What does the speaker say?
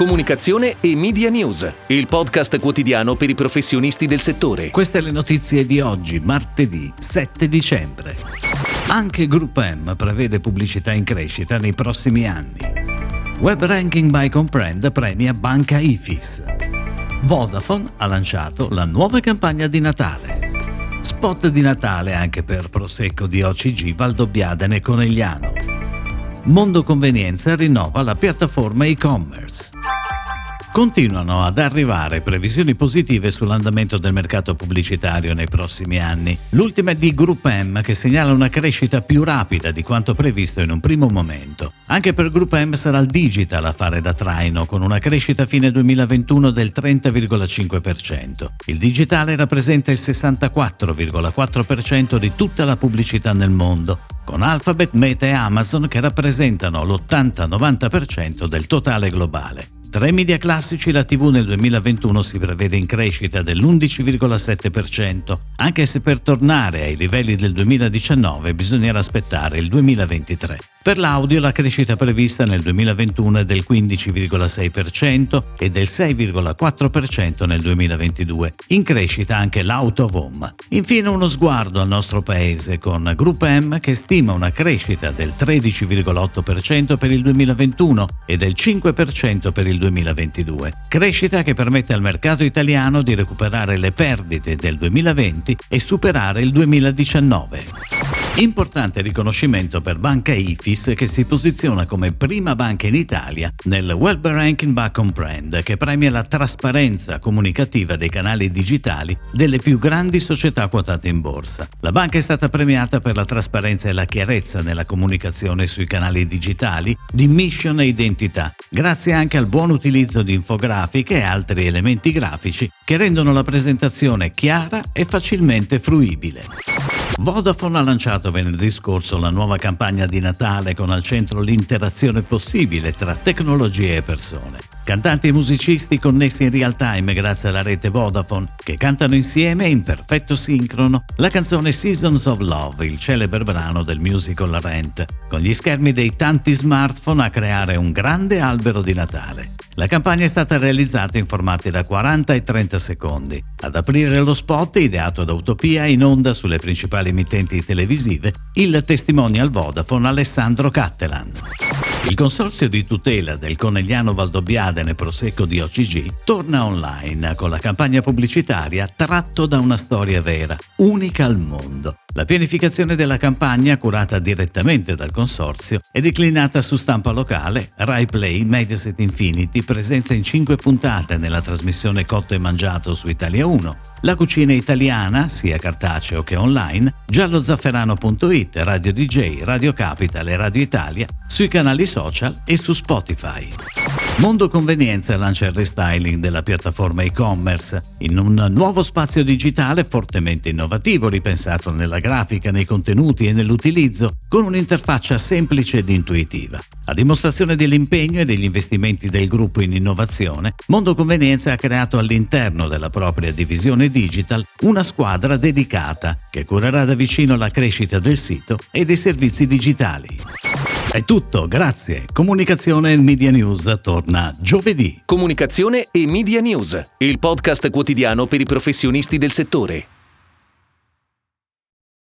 Comunicazione e Media News, il podcast quotidiano per i professionisti del settore. Queste le notizie di oggi, martedì 7 dicembre. Anche Group M prevede pubblicità in crescita nei prossimi anni. Web Ranking by Comprend premia Banca Ifis. Vodafone ha lanciato la nuova campagna di Natale. Spot di Natale anche per Prosecco di OCG Valdobbiadene Conegliano. Mondo Convenienza rinnova la piattaforma e-commerce. Continuano ad arrivare previsioni positive sull'andamento del mercato pubblicitario nei prossimi anni. L'ultima è di Group M che segnala una crescita più rapida di quanto previsto in un primo momento. Anche per Group M sarà il digital a fare da traino con una crescita fine 2021 del 30,5%. Il digitale rappresenta il 64,4% di tutta la pubblicità nel mondo, con Alphabet, Meta e Amazon che rappresentano l'80-90% del totale globale. Tra i media classici la TV nel 2021 si prevede in crescita dell'11,7%, anche se per tornare ai livelli del 2019 bisognerà aspettare il 2023. Per l'audio la crescita prevista nel 2021 è del 15,6% e del 6,4% nel 2022. In crescita anche l'auto home. Infine uno sguardo al nostro paese con Group M che stima una crescita del 13,8% per il 2021 e del 5% per il 2022. Crescita che permette al mercato italiano di recuperare le perdite del 2020 e superare il 2019. Importante riconoscimento per Banca Ifis che si posiziona come prima banca in Italia nel Web Ranking by Comprend che premia la trasparenza comunicativa dei canali digitali delle più grandi società quotate in borsa. La banca è stata premiata per la trasparenza e la chiarezza nella comunicazione sui canali digitali di mission e identità, grazie anche al buon utilizzo di infografiche e altri elementi grafici che rendono la presentazione chiara e facilmente fruibile. Vodafone ha lanciato venerdì scorso la nuova campagna di Natale con al centro l'interazione possibile tra tecnologie e persone. Cantanti e musicisti connessi in real time grazie alla rete Vodafone che cantano insieme in perfetto sincrono la canzone Seasons of Love, il celebre brano del musical Rent, con gli schermi dei tanti smartphone a creare un grande albero di Natale. La campagna è stata realizzata in formati da 40 e 30 secondi. Ad aprire lo spot, ideato da Utopia in onda sulle principali emittenti televisive, il testimonial Vodafone Alessandro Cattelan. Il consorzio di tutela del Conegliano Valdobbiadene Prosecco di OCG torna online con la campagna pubblicitaria tratto da una storia vera, unica al mondo. La pianificazione della campagna, curata direttamente dal consorzio, è declinata su stampa locale, Rai Play, Mediaset Infinity, presenza in cinque puntate nella trasmissione Cotto e Mangiato su Italia 1, la cucina italiana, sia cartaceo che online, giallozafferano.it, Radio DJ, Radio Capital e Radio Italia, sui canali social e su Spotify. Mondo Convenienza lancia il restyling della piattaforma e-commerce in un nuovo spazio digitale fortemente innovativo, ripensato nella grafica, nei contenuti e nell'utilizzo, con un'interfaccia semplice ed intuitiva. A dimostrazione dell'impegno e degli investimenti del gruppo in innovazione, Mondo Convenienza ha creato all'interno della propria divisione digital una squadra dedicata che curerà da vicino la crescita del sito e dei servizi digitali. È tutto, grazie. Comunicazione e Media News torna giovedì. Comunicazione e Media News, il podcast quotidiano per i professionisti del settore.